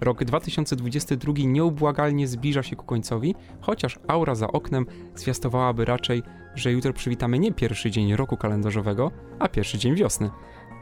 Rok 2022 nieubłagalnie zbliża się ku końcowi, chociaż aura za oknem zwiastowałaby raczej, że jutro przywitamy nie pierwszy dzień roku kalendarzowego, a pierwszy dzień wiosny.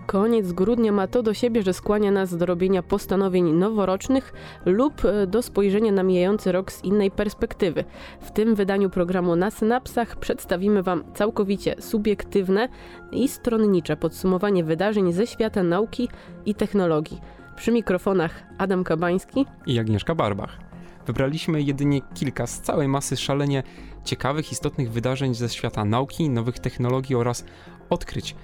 Koniec grudnia ma to do siebie, że skłania nas do robienia postanowień noworocznych lub e, do spojrzenia na mijający rok z innej perspektywy. W tym wydaniu programu na synapsach przedstawimy Wam całkowicie subiektywne i stronnicze podsumowanie wydarzeń ze świata nauki i technologii. Przy mikrofonach Adam Kabański i Agnieszka Barbach. Wybraliśmy jedynie kilka z całej masy szalenie ciekawych, istotnych wydarzeń ze świata nauki, nowych technologii oraz odkryć.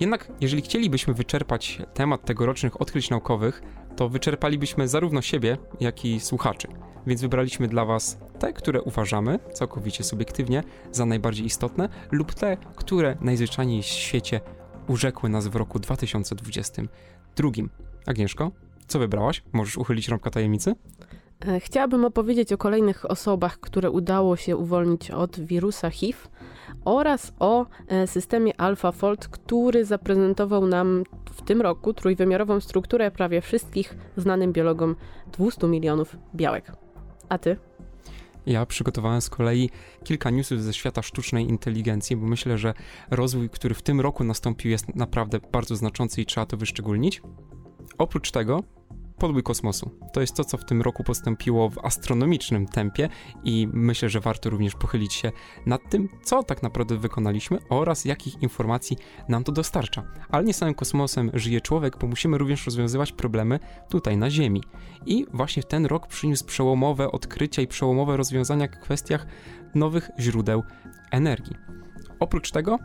Jednak jeżeli chcielibyśmy wyczerpać temat tegorocznych odkryć naukowych, to wyczerpalibyśmy zarówno siebie, jak i słuchaczy. Więc wybraliśmy dla Was te, które uważamy, całkowicie subiektywnie, za najbardziej istotne, lub te, które najzwyczajniej w świecie urzekły nas w roku 2022. Agnieszko, co wybrałaś? Możesz uchylić rąbka tajemnicy? E, chciałabym opowiedzieć o kolejnych osobach, które udało się uwolnić od wirusa HIV oraz o e, systemie AlphaFold, który zaprezentował nam w tym roku trójwymiarową strukturę prawie wszystkich znanym biologom 200 milionów białek. A ty? Ja przygotowałem z kolei kilka newsów ze świata sztucznej inteligencji, bo myślę, że rozwój, który w tym roku nastąpił, jest naprawdę bardzo znaczący i trzeba to wyszczególnić. Oprócz tego podbój kosmosu. To jest to, co w tym roku postąpiło w astronomicznym tempie i myślę, że warto również pochylić się nad tym, co tak naprawdę wykonaliśmy oraz jakich informacji nam to dostarcza. Ale nie samym kosmosem żyje człowiek, bo musimy również rozwiązywać problemy tutaj na Ziemi. I właśnie ten rok przyniósł przełomowe odkrycia i przełomowe rozwiązania w kwestiach nowych źródeł energii. Oprócz tego,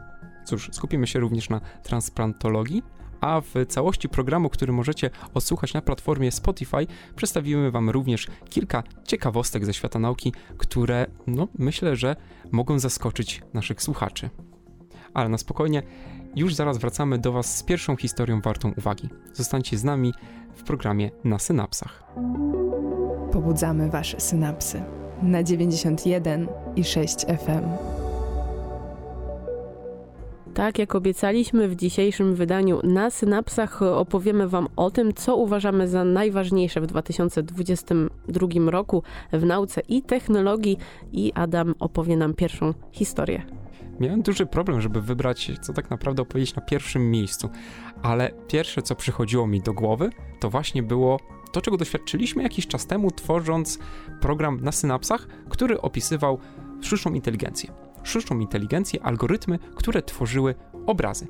cóż, skupimy się również na transplantologii, a w całości programu, który możecie odsłuchać na platformie Spotify, przedstawimy Wam również kilka ciekawostek ze świata nauki, które no, myślę, że mogą zaskoczyć naszych słuchaczy. Ale na spokojnie, już zaraz wracamy do Was z pierwszą historią wartą uwagi. Zostańcie z nami w programie na synapsach. Pobudzamy Wasze synapsy na 91 i 6 FM. Tak jak obiecaliśmy w dzisiejszym wydaniu na synapsach opowiemy Wam o tym, co uważamy za najważniejsze w 2022 roku w nauce i technologii i Adam opowie nam pierwszą historię. Miałem duży problem, żeby wybrać, co tak naprawdę opowiedzieć na pierwszym miejscu, ale pierwsze, co przychodziło mi do głowy, to właśnie było to, czego doświadczyliśmy jakiś czas temu, tworząc program na synapsach, który opisywał sztuczną inteligencję sztuczną inteligencję, algorytmy, które tworzyły obrazy.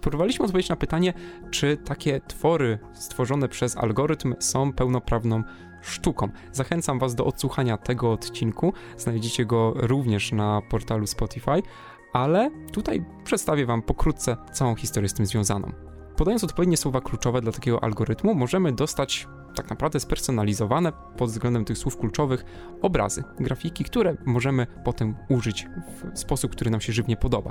Próbowaliśmy odpowiedzieć na pytanie, czy takie twory stworzone przez algorytm są pełnoprawną sztuką. Zachęcam Was do odsłuchania tego odcinku. Znajdziecie go również na portalu Spotify, ale tutaj przedstawię Wam pokrótce całą historię z tym związaną. Podając odpowiednie słowa kluczowe dla takiego algorytmu, możemy dostać tak naprawdę spersonalizowane pod względem tych słów kluczowych obrazy, grafiki, które możemy potem użyć w sposób, który nam się żywnie podoba.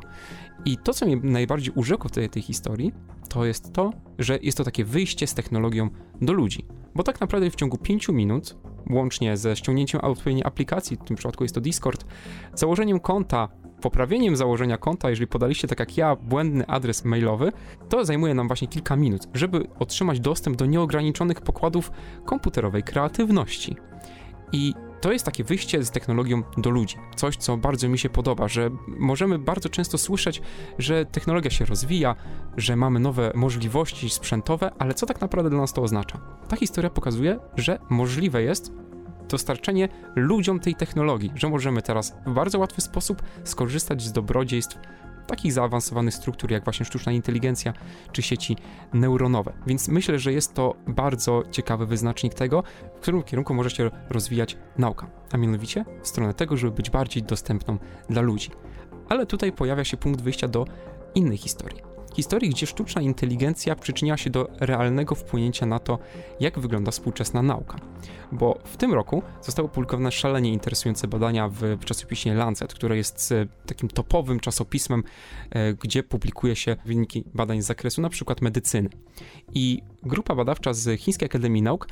I to, co mnie najbardziej urzekło w tej, tej historii, to jest to, że jest to takie wyjście z technologią do ludzi. Bo tak naprawdę w ciągu 5 minut, łącznie ze ściągnięciem odpowiedniej aplikacji, w tym przypadku jest to Discord, założeniem konta poprawieniem założenia konta, jeżeli podaliście tak jak ja błędny adres mailowy, to zajmuje nam właśnie kilka minut, żeby otrzymać dostęp do nieograniczonych pokładów komputerowej kreatywności. I to jest takie wyjście z technologią do ludzi. Coś, co bardzo mi się podoba, że możemy bardzo często słyszeć, że technologia się rozwija, że mamy nowe możliwości sprzętowe, ale co tak naprawdę dla nas to oznacza? Ta historia pokazuje, że możliwe jest dostarczenie ludziom tej technologii, że możemy teraz w bardzo łatwy sposób skorzystać z dobrodziejstw takich zaawansowanych struktur jak właśnie sztuczna inteligencja czy sieci neuronowe. Więc myślę, że jest to bardzo ciekawy wyznacznik tego, w którym kierunku możecie rozwijać naukę, a mianowicie w stronę tego, żeby być bardziej dostępną dla ludzi. Ale tutaj pojawia się punkt wyjścia do innej historii. Historii, gdzie sztuczna inteligencja przyczyniła się do realnego wpłynięcia na to, jak wygląda współczesna nauka. Bo w tym roku zostały opublikowane szalenie interesujące badania w, czasopiśmie Lancet, które jest e, takim topowym czasopismem, e, gdzie publikuje się wyniki badań z zakresu przykład medycyny. I grupa badawcza z Chińskiej Akademii Nauk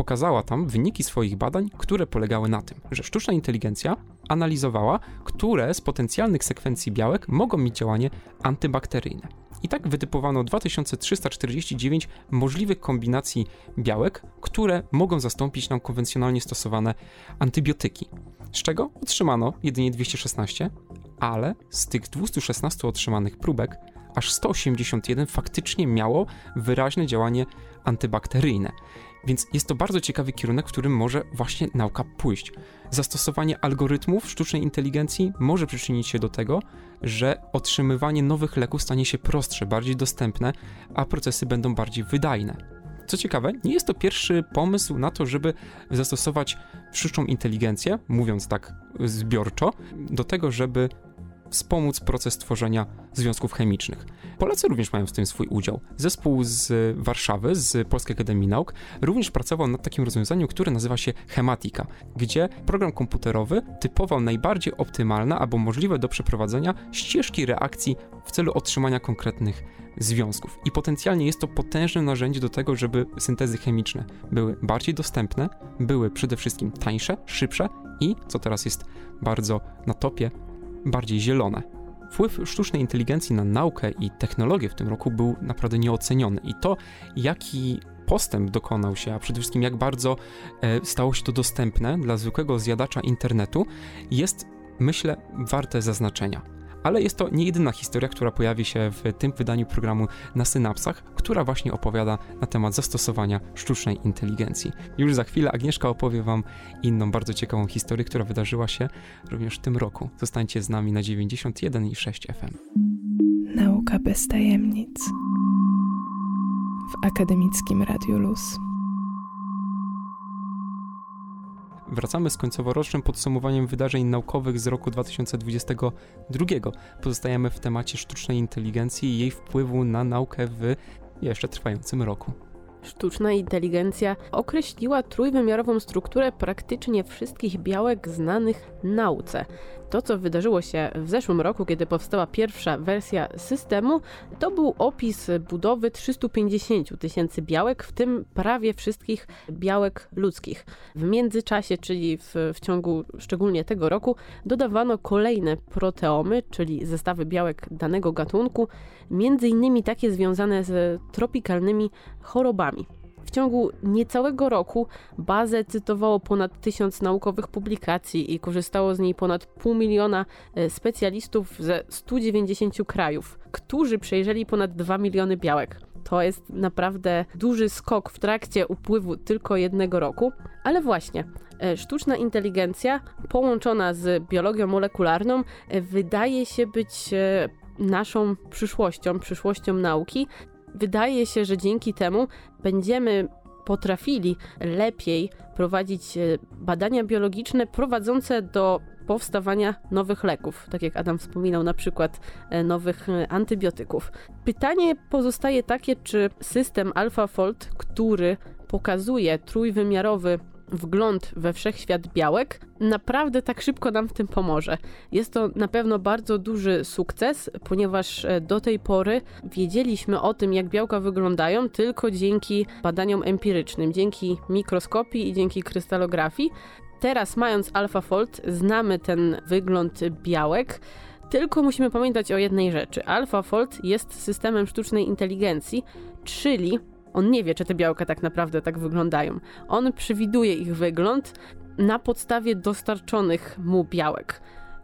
pokazała tam wyniki swoich badań, które polegały na tym, że sztuczna inteligencja analizowała, które z potencjalnych sekwencji białek mogą mieć działanie antybakteryjne. I tak wytypowano 2349 możliwych kombinacji białek, które mogą zastąpić nam konwencjonalnie stosowane antybiotyki. Z czego otrzymano jedynie 216, ale z tych 216 otrzymanych próbek aż 181 faktycznie miało wyraźne działanie antybakteryjne. Więc jest to bardzo ciekawy kierunek, w którym może właśnie nauka pójść. Zastosowanie algorytmów sztucznej inteligencji może przyczynić się do tego, że otrzymywanie nowych leków stanie się prostsze, bardziej dostępne, a procesy będą bardziej wydajne. Co ciekawe, nie jest to pierwszy pomysł na to, żeby zastosować sztuczną inteligencję, mówiąc tak zbiorczo, do tego, żeby wspomóc proces tworzenia związków chemicznych. Polacy również mają w tym swój udział. Zespół z Warszawy, z Polskiej Akademii Nauk, również pracował nad takim rozwiązaniem, które nazywa się Chematika, gdzie program komputerowy typował najbardziej optymalne albo możliwe do przeprowadzenia ścieżki reakcji w celu otrzymania konkretnych związków. I potencjalnie jest to potężne narzędzie do tego, żeby syntezy chemiczne były bardziej dostępne, były przede wszystkim tańsze, szybsze i, co teraz jest bardzo na topie, bardziej zielone. Wpływ sztucznej inteligencji na naukę i technologię w tym roku był naprawdę nieoceniony i to, jaki postęp dokonał się, a przede wszystkim jak bardzo e, stało się to dostępne dla zwykłego zjadacza internetu, jest, myślę, warte zaznaczenia. Ale jest to nie jedyna historia, która pojawi się w tym wydaniu programu na synapsach, która właśnie opowiada na temat zastosowania sztucznej inteligencji. Już za chwilę Agnieszka opowie Wam inną bardzo ciekawą historię, która wydarzyła się również w tym roku. Zostańcie z nami na 91,6 FM. Nauka bez tajemnic w akademickim Radiu Luz. Wracamy z końcoworocznym podsumowaniem wydarzeń naukowych z roku 2022. Pozostajemy w temacie sztucznej inteligencji i jej wpływu na naukę w jeszcze trwającym roku. Sztuczna inteligencja określiła trójwymiarową strukturę praktycznie wszystkich białek znanych nauce. To, co wydarzyło się w zeszłym roku, kiedy powstała pierwsza wersja systemu, to był opis budowy 350 tysięcy białek, w tym prawie wszystkich białek ludzkich. W międzyczasie, czyli w, w ciągu szczególnie tego roku, dodawano kolejne proteomy, czyli zestawy białek danego gatunku, między innymi takie związane z tropikalnymi chorobami. W ciągu niecałego roku bazę cytowało ponad tysiąc naukowych publikacji i korzystało z niej ponad pół miliona e, specjalistów ze 190 krajów, którzy przejrzeli ponad 2 miliony białek. To jest naprawdę duży skok w trakcie upływu tylko jednego roku, ale właśnie e, sztuczna inteligencja połączona z biologią molekularną e, wydaje się być naszą przyszłością, przyszłością nauki. Wydaje się, że dzięki temu będziemy potrafili lepiej prowadzić e, badania biologiczne prowadzące do powstawania nowych leków, tak jak Adam wspominał, na przykład e, nowych e, antybiotyków. Pytanie pozostaje takie, czy system AlphaFold, który pokazuje trójwymiarowy wgląd we wszechświat białek naprawdę tak szybko nam w tym pomoże. Jest to na pewno bardzo duży sukces, ponieważ e, do tej pory wiedzieliśmy o tym, jak białka wyglądają tylko dzięki badaniom empirycznym, dzięki mikroskopii i dzięki krystalografii. Teraz, mając AlphaFold, znamy ten wygląd białek. Tylko musimy pamiętać o jednej rzeczy. AlphaFold jest systemem sztucznej inteligencji, czyli on nie wie, czy te białka tak naprawdę tak wyglądają. On przewiduje ich wygląd na podstawie dostarczonych mu białek.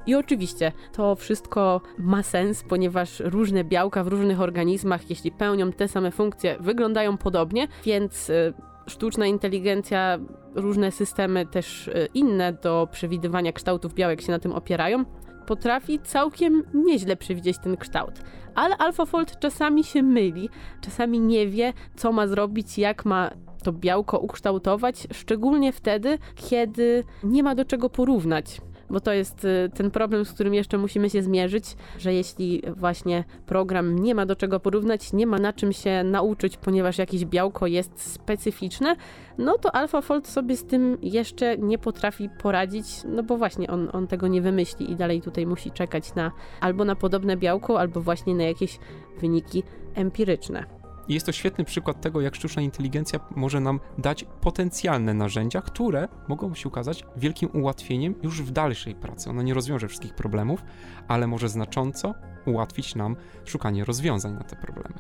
I oczywiście to wszystko ma sens, ponieważ różne białka w różnych organizmach, jeśli pełnią te same funkcje, wyglądają podobnie, więc y, sztuczna inteligencja, różne systemy też y, inne do przewidywania kształtów białek się na tym opierają potrafi całkiem nieźle przewidzieć ten kształt. Ale AlphaFold czasami się myli, czasami nie wie, co ma zrobić, jak ma to białko ukształtować, szczególnie wtedy, kiedy nie ma do czego porównać. Bo to jest y, ten problem, z którym jeszcze musimy się zmierzyć, że jeśli właśnie program nie ma do czego porównać, nie ma na czym się nauczyć, ponieważ jakieś białko jest specyficzne, no to AlphaFold sobie z tym jeszcze nie potrafi poradzić, no bo właśnie on, on tego nie wymyśli i dalej tutaj musi czekać na albo na podobne białko, albo właśnie na jakieś wyniki empiryczne. I jest to świetny przykład tego, jak sztuczna inteligencja może nam dać potencjalne narzędzia, które mogą się okazać wielkim ułatwieniem już w dalszej pracy. Ona nie rozwiąże wszystkich problemów, ale może znacząco ułatwić nam szukanie rozwiązań na te problemy.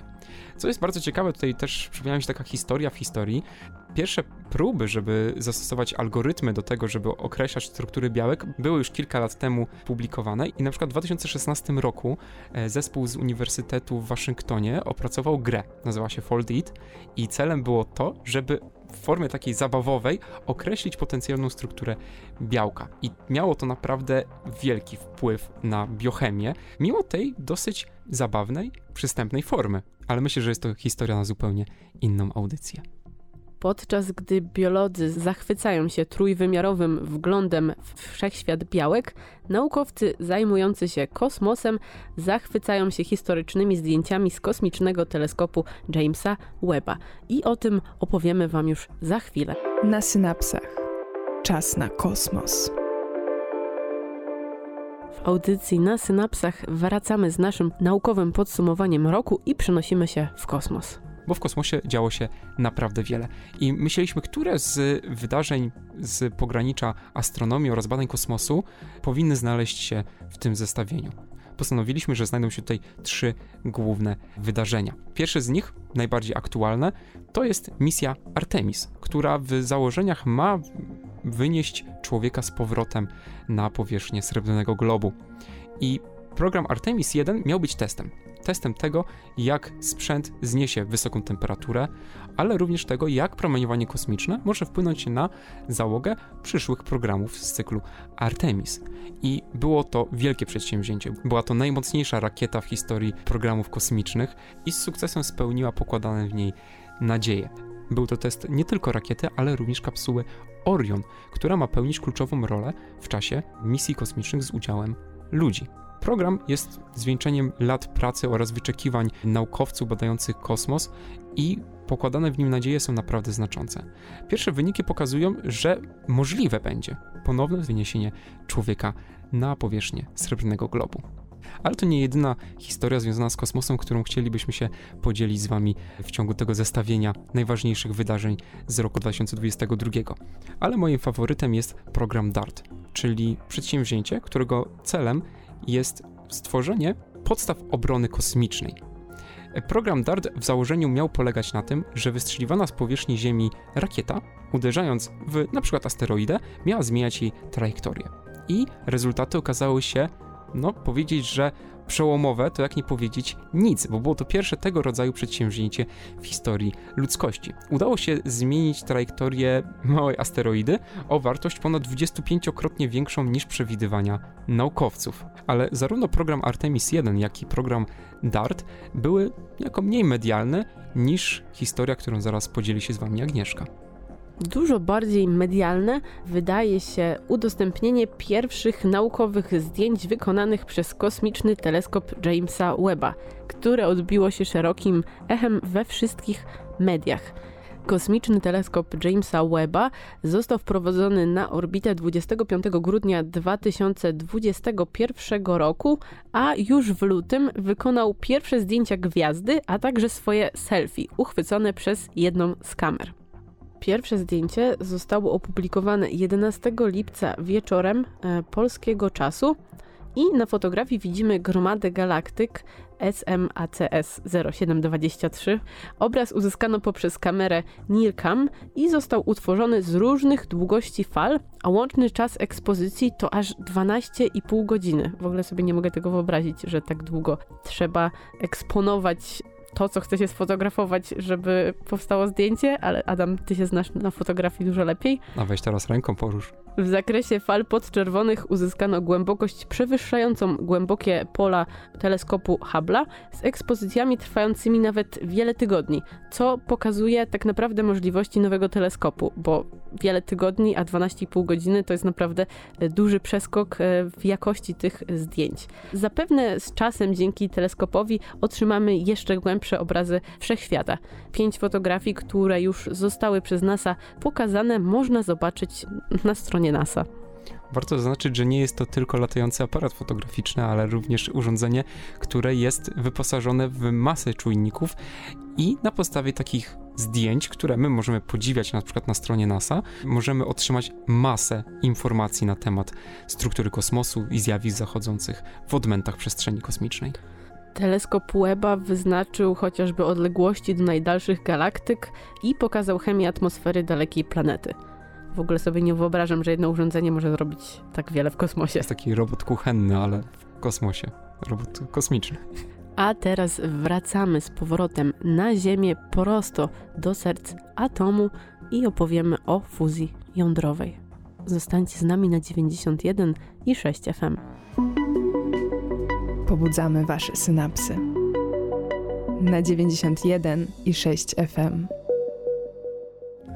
Co jest bardzo ciekawe, tutaj też przypomniała mi się taka historia w historii. Pierwsze próby, żeby zastosować algorytmy do tego, żeby określać struktury białek, były już kilka lat temu publikowane i na przykład w 2016 roku e, zespół z Uniwersytetu w Waszyngtonie opracował grę, nazywała się Fold It i celem było to, żeby w formie takiej zabawowej określić potencjalną strukturę białka. I miało to naprawdę wielki wpływ na biochemię, mimo tej dosyć zabawnej, przystępnej formy. Ale myślę, że jest to historia na zupełnie inną audycję. Podczas gdy biolodzy zachwycają się trójwymiarowym wglądem w wszechświat białek, naukowcy zajmujący się kosmosem zachwycają się historycznymi zdjęciami z kosmicznego teleskopu Jamesa Webba. I o tym opowiemy Wam już za chwilę. Na synapsach. Czas na kosmos. W audycji na synapsach wracamy z naszym naukowym podsumowaniem roku i przenosimy się w kosmos bo w kosmosie działo się naprawdę wiele. I myśleliśmy, które z wydarzeń z pogranicza astronomii oraz badań kosmosu powinny znaleźć się w tym zestawieniu. Postanowiliśmy, że znajdą się tutaj trzy główne wydarzenia. Pierwsze z nich, najbardziej aktualne, to jest misja Artemis, która w założeniach ma wynieść człowieka z powrotem na powierzchnię srebrnego globu. I program Artemis 1 miał być testem testem tego, jak sprzęt zniesie wysoką temperaturę, ale również tego, jak promieniowanie kosmiczne może wpłynąć na załogę przyszłych programów z cyklu Artemis. I było to wielkie przedsięwzięcie. Była to najmocniejsza rakieta w historii programów kosmicznych i z sukcesem spełniła pokładane w niej nadzieje. Był to test nie tylko rakiety, ale również kapsuły Orion, która ma pełnić kluczową rolę w czasie misji kosmicznych z udziałem ludzi. Program jest zwieńczeniem lat pracy oraz wyczekiwań naukowców badających kosmos i pokładane w nim nadzieje są naprawdę znaczące. Pierwsze wyniki pokazują, że możliwe będzie ponowne wyniesienie człowieka na powierzchnię srebrnego globu. Ale to nie jedyna historia związana z kosmosem, którą chcielibyśmy się podzielić z Wami w ciągu tego zestawienia najważniejszych wydarzeń z roku 2022. Ale moim faworytem jest program DART, czyli przedsięwzięcie, którego celem jest stworzenie podstaw obrony kosmicznej. Program DART w założeniu miał polegać na tym, że wystrzeliwana z powierzchni Ziemi rakieta, uderzając w np. asteroidę, miała zmieniać jej trajektorię. I rezultaty okazały się, no, powiedzieć, że przełomowe, to jak nie powiedzieć nic, bo było to pierwsze tego rodzaju przedsięwzięcie w historii ludzkości. Udało się zmienić trajektorię małej asteroidy o wartość ponad 25-krotnie większą niż przewidywania naukowców. Ale zarówno program Artemis 1, jak i program DART były jako mniej medialne niż historia, którą zaraz podzieli się z wami Agnieszka. Dużo bardziej medialne wydaje się udostępnienie pierwszych naukowych zdjęć wykonanych przez kosmiczny teleskop Jamesa Webba, które odbiło się szerokim echem we wszystkich mediach. Kosmiczny teleskop Jamesa Webba został wprowadzony na orbitę 25 grudnia 2021 roku, a już w lutym wykonał pierwsze zdjęcia gwiazdy, a także swoje selfie uchwycone przez jedną z kamer. Pierwsze zdjęcie zostało opublikowane 11 lipca wieczorem e, polskiego czasu i na fotografii widzimy gromadę galaktyk SMACS 0723. Obraz uzyskano poprzez kamerę NIRCam i został utworzony z różnych długości fal, a łączny czas ekspozycji to aż 12,5 godziny. W ogóle sobie nie mogę tego wyobrazić, że tak długo trzeba eksponować to, co chce się sfotografować, żeby powstało zdjęcie, ale Adam, ty się znasz na fotografii dużo lepiej. A weź teraz ręką porusz. W zakresie fal podczerwonych uzyskano głębokość przewyższającą głębokie pola teleskopu Hubble'a z ekspozycjami trwającymi nawet wiele tygodni, co pokazuje tak naprawdę możliwości nowego teleskopu, bo wiele tygodni, a 12,5 godziny to jest naprawdę e, duży przeskok e, w jakości tych zdjęć. Zapewne z czasem dzięki teleskopowi otrzymamy jeszcze głębsze obrazy wszechświata. Pięć fotografii, które już zostały przez NASA pokazane, można zobaczyć na stronie NASA. Warto zaznaczyć, że nie jest to tylko latający aparat fotograficzny, ale również urządzenie, które jest wyposażone w masę czujników i na podstawie takich zdjęć, które my możemy podziwiać na przykład na stronie NASA, możemy otrzymać masę informacji na temat struktury kosmosu i zjawisk zachodzących w odmętach przestrzeni kosmicznej. Teleskop Webba wyznaczył chociażby odległości do najdalszych galaktyk i pokazał chemię atmosfery dalekiej planety. W ogóle sobie nie wyobrażam, że jedno urządzenie może zrobić tak wiele w kosmosie. Jest taki robot kuchenny, ale w kosmosie. Robot kosmiczny. A teraz wracamy z powrotem na Ziemię prosto do serc atomu i opowiemy o fuzji jądrowej. Zostańcie z nami na 91 i 6 FM. Pobudzamy wasze synapsy. Na 91 i 6 FM.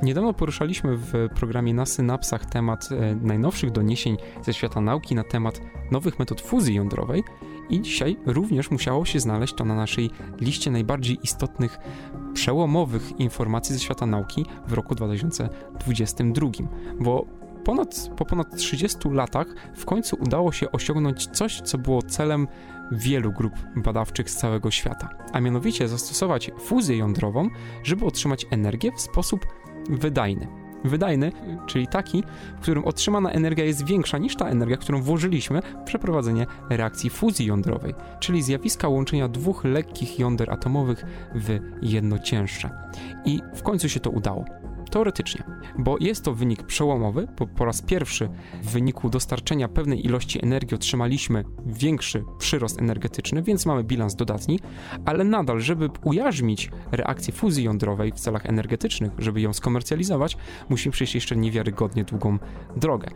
Niedawno poruszaliśmy w programie na synapsach temat e, najnowszych doniesień ze świata nauki na temat nowych metod fuzji jądrowej i dzisiaj również musiało się znaleźć to na naszej liście najbardziej istotnych, przełomowych informacji ze świata nauki w roku 2022, bo ponad, po ponad 30 latach w końcu udało się osiągnąć coś, co było celem wielu grup badawczych z całego świata, a mianowicie zastosować fuzję jądrową, żeby otrzymać energię w sposób wydajny. Wydajny, czyli taki, w którym otrzymana energia jest większa niż ta energia, którą włożyliśmy w przeprowadzenie reakcji fuzji jądrowej, czyli zjawiska łączenia dwóch lekkich jąder atomowych w jedno cięższe. I w końcu się to udało. Teoretycznie, bo jest to wynik przełomowy, bo po raz pierwszy w wyniku dostarczenia pewnej ilości energii otrzymaliśmy większy przyrost energetyczny, więc mamy bilans dodatni, ale nadal, żeby ujarzmić reakcję fuzji jądrowej w celach energetycznych, żeby ją skomercjalizować, musimy przejść jeszcze niewiarygodnie długą drogę.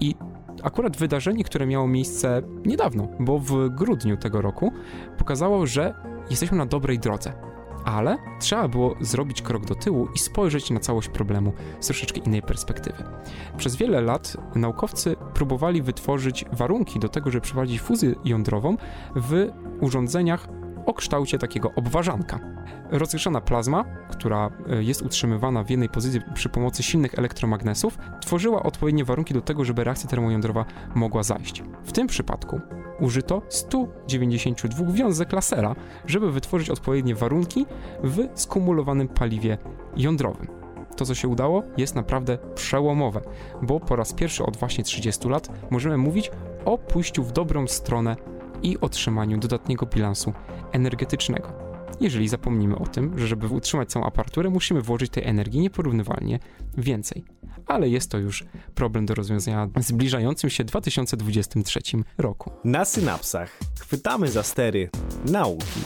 I akurat wydarzenie, które miało miejsce niedawno, bo w grudniu tego roku, pokazało, że jesteśmy na dobrej drodze ale trzeba było zrobić krok do tyłu i spojrzeć na całość problemu z troszeczkę innej perspektywy. Przez wiele lat naukowcy próbowali wytworzyć warunki do tego, żeby przeprowadzić fuzję jądrową w urządzeniach o kształcie takiego obwarzanka. Rozgrzana plazma, która e, jest utrzymywana w jednej pozycji przy pomocy silnych elektromagnesów, tworzyła odpowiednie warunki do tego, żeby reakcja termojądrowa mogła zajść. W tym przypadku użyto 192 wiązek lasera, żeby wytworzyć odpowiednie warunki w skumulowanym paliwie jądrowym. To, co się udało, jest naprawdę przełomowe, bo po raz pierwszy od właśnie 30 lat możemy mówić o pójściu w dobrą stronę i otrzymaniu dodatniego bilansu energetycznego. Jeżeli zapomnimy o tym, że żeby utrzymać całą aparaturę, musimy włożyć tej energii nieporównywalnie więcej. Ale jest to już problem do rozwiązania w zbliżającym się 2023 roku. Na synapsach chwytamy za stery nauki.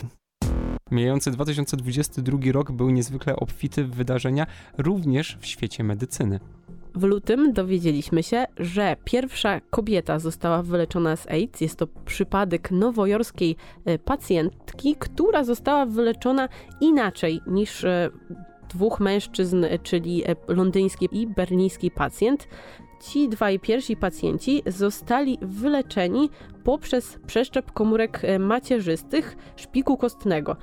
Mijający 2022 rok był niezwykle obfity w wydarzenia również w świecie medycyny. W lutym dowiedzieliśmy się, że pierwsza kobieta została wyleczona z AIDS. Jest to przypadek nowojorskiej e, pacjentki, która została wyleczona inaczej niż e, dwóch mężczyzn, e, czyli londyński i berliński pacjent. Ci dwaj pierwsi pacjenci zostali wyleczeni poprzez przeszczep komórek macierzystych szpiku kostnego.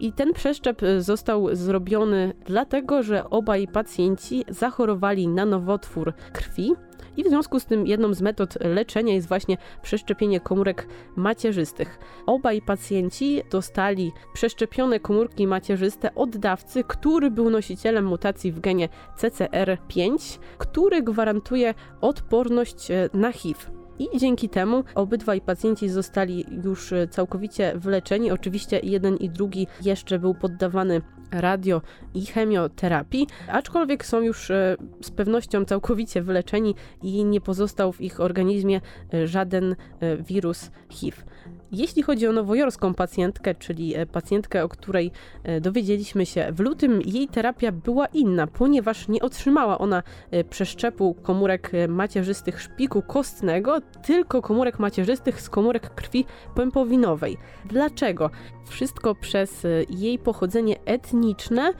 I ten przeszczep y, został zrobiony dlatego, że obaj pacjenci zachorowali na nowotwór krwi. I w związku z tym jedną z metod leczenia jest właśnie przeszczepienie komórek macierzystych. Obaj pacjenci dostali przeszczepione komórki macierzyste od dawcy, który był nosicielem mutacji w genie CCR5, który gwarantuje odporność y, na HIV. I dzięki temu obydwaj pacjenci zostali już e, całkowicie wyleczeni. Oczywiście jeden i drugi jeszcze był poddawany radio i chemioterapii, aczkolwiek są już e, z pewnością całkowicie wyleczeni i nie pozostał w ich organizmie e, żaden e, wirus HIV. Jeśli chodzi o nowojorską pacjentkę, czyli e, pacjentkę, o której e, dowiedzieliśmy się w lutym, jej terapia była inna, ponieważ nie otrzymała ona e, przeszczepu komórek macierzystych szpiku kostnego, tylko komórek macierzystych z komórek krwi pępowinowej. Dlaczego? Wszystko przez jej pochodzenie etniczne,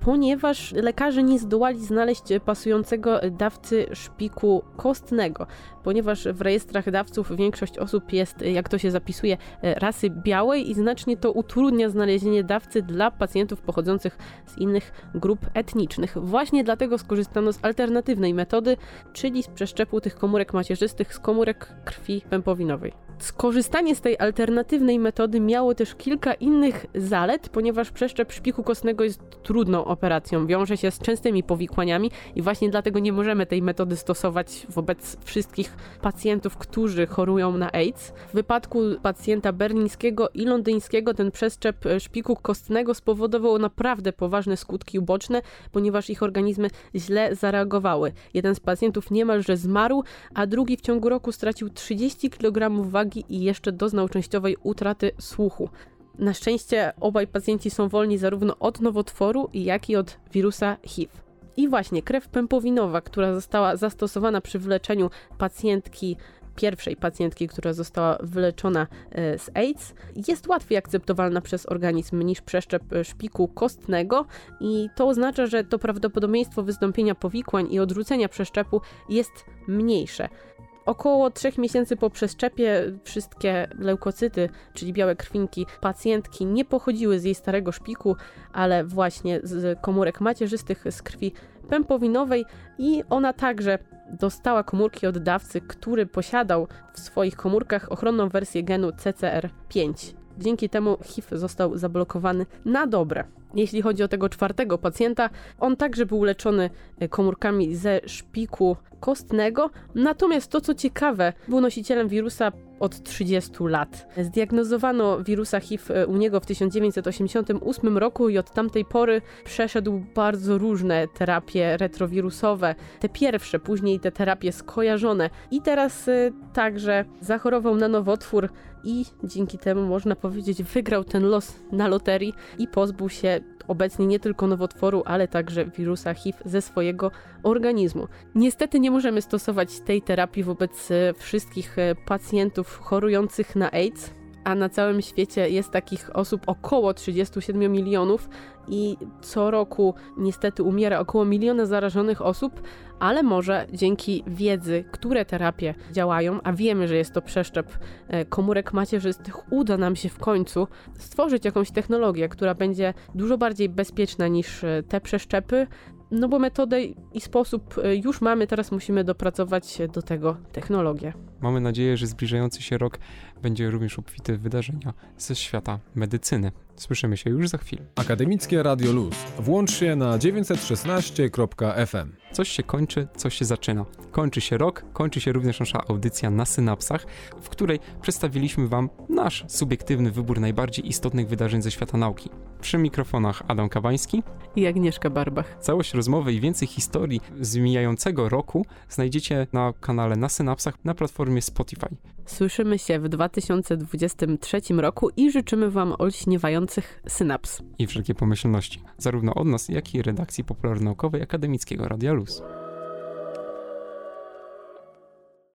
ponieważ lekarze nie zdołali znaleźć pasującego dawcy szpiku kostnego, ponieważ w rejestrach dawców większość osób jest, jak to się zapisuje, e, rasy białej i znacznie to utrudnia znalezienie dawcy dla pacjentów pochodzących z innych grup etnicznych. Właśnie dlatego skorzystano z alternatywnej metody, czyli z przeszczepu tych komórek macierzystych z komórek krwi pępowinowej. Skorzystanie z tej alternatywnej metody miało też kilka innych zalet, ponieważ przeszczep szpiku kostnego jest trudną operacją, wiąże się z częstymi powikłaniami i właśnie dlatego nie możemy tej metody stosować wobec wszystkich pacjentów, którzy chorują na AIDS. W wypadku pacjenta berlińskiego i londyńskiego ten przeszczep e, szpiku kostnego spowodował naprawdę poważne skutki uboczne, ponieważ ich organizmy źle zareagowały. Jeden z pacjentów niemalże zmarł, a drugi w ciągu roku stracił 30 kg wagi i jeszcze doznał częściowej utraty słuchu. Na szczęście obaj pacjenci są wolni zarówno od nowotworu, jak i od wirusa HIV. I właśnie krew pępowinowa, która została zastosowana przy wyleczeniu pacjentki pierwszej pacjentki, która została wyleczona e, z AIDS, jest łatwiej akceptowalna przez organizm niż przeszczep e, szpiku kostnego i to oznacza, że to prawdopodobieństwo wystąpienia powikłań i odrzucenia przeszczepu jest mniejsze. Około 3 miesięcy po przeszczepie wszystkie leukocyty, czyli białe krwinki pacjentki nie pochodziły z jej starego szpiku, ale właśnie z komórek macierzystych z krwi pępowinowej i ona także dostała komórki od dawcy, który posiadał w swoich komórkach ochronną wersję genu CCR5. Dzięki temu HIV został zablokowany na dobre. Jeśli chodzi o tego czwartego pacjenta, on także był leczony e, komórkami ze szpiku kostnego, natomiast to co ciekawe, był nosicielem wirusa od 30 lat. Zdiagnozowano wirusa HIV u niego w 1988 roku i od tamtej pory przeszedł bardzo różne terapie retrowirusowe. Te pierwsze, później te terapie skojarzone i teraz y, także zachorował na nowotwór i dzięki temu można powiedzieć wygrał ten los na loterii i pozbył się obecnie nie tylko nowotworu, ale także wirusa HIV ze swojego organizmu. Niestety nie możemy stosować tej terapii wobec e, wszystkich e, pacjentów chorujących na AIDS, a na całym świecie jest takich osób około 37 milionów i co roku niestety umiera około miliona zarażonych osób, ale może dzięki wiedzy, które terapie działają, a wiemy, że jest to przeszczep e, komórek macierzystych, uda nam się w końcu stworzyć jakąś technologię, która będzie dużo bardziej bezpieczna niż e, te przeszczepy, no bo metodę i sposób e, już mamy, teraz musimy dopracować do tego technologię. Mamy nadzieję, że zbliżający się rok będzie również obfity w wydarzenia ze świata medycyny. Słyszymy się już za chwilę. Akademickie Radio Luz. Włącz się na 916.fm. Coś się kończy, coś się zaczyna. Kończy się rok, kończy się również nasza audycja na synapsach, w której przedstawiliśmy Wam nasz subiektywny wybór najbardziej istotnych wydarzeń ze świata nauki. Przy mikrofonach Adam Kabański. I Agnieszka Barbach. Całość rozmowy i więcej historii z mijającego roku znajdziecie na kanale na synapsach na platformie Spotify. Słyszymy się w 2023 roku i życzymy Wam olśniewających synaps. I wszelkie pomyślności, zarówno od nas, jak i redakcji popularnaukowej Akademickiego Radia Luz.